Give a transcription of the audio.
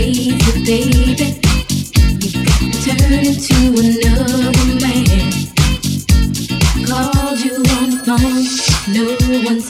Last night a DJ